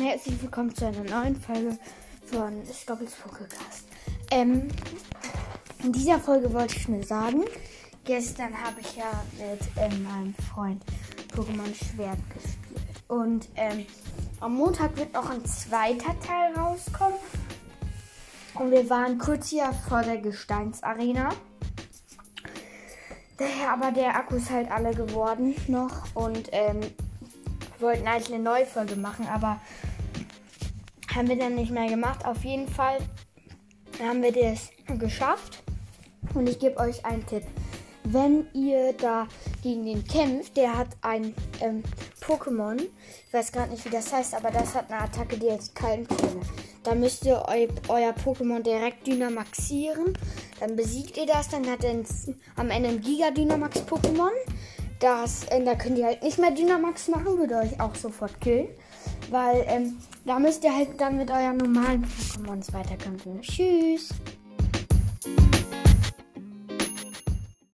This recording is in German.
herzlich willkommen zu einer neuen Folge von Scoppels Pokécast. Ähm, in dieser Folge wollte ich nur sagen, gestern habe ich ja mit ähm, meinem Freund Pokémon Schwert gespielt. Und ähm, am Montag wird noch ein zweiter Teil rauskommen. Und wir waren kurz hier vor der Gesteinsarena. Daher aber der Akku ist halt alle geworden noch und ähm, wollten eigentlich eine neue Folge machen, aber haben wir dann nicht mehr gemacht. Auf jeden Fall haben wir das geschafft. Und ich gebe euch einen Tipp. Wenn ihr da gegen den kämpft, der hat ein ähm, Pokémon. Ich weiß gerade nicht, wie das heißt, aber das hat eine Attacke, die jetzt kalten Töne. Da müsst ihr eu euer Pokémon direkt dynamaxieren. Dann besiegt ihr das. Dann hat er am Ende ein Giga Dynamax Pokémon. Das, äh, da könnt ihr halt nicht mehr Dynamax machen, würde euch auch sofort killen. Weil ähm, da müsst ihr halt dann mit euren normalen Pokémons weiterkämpfen. Tschüss.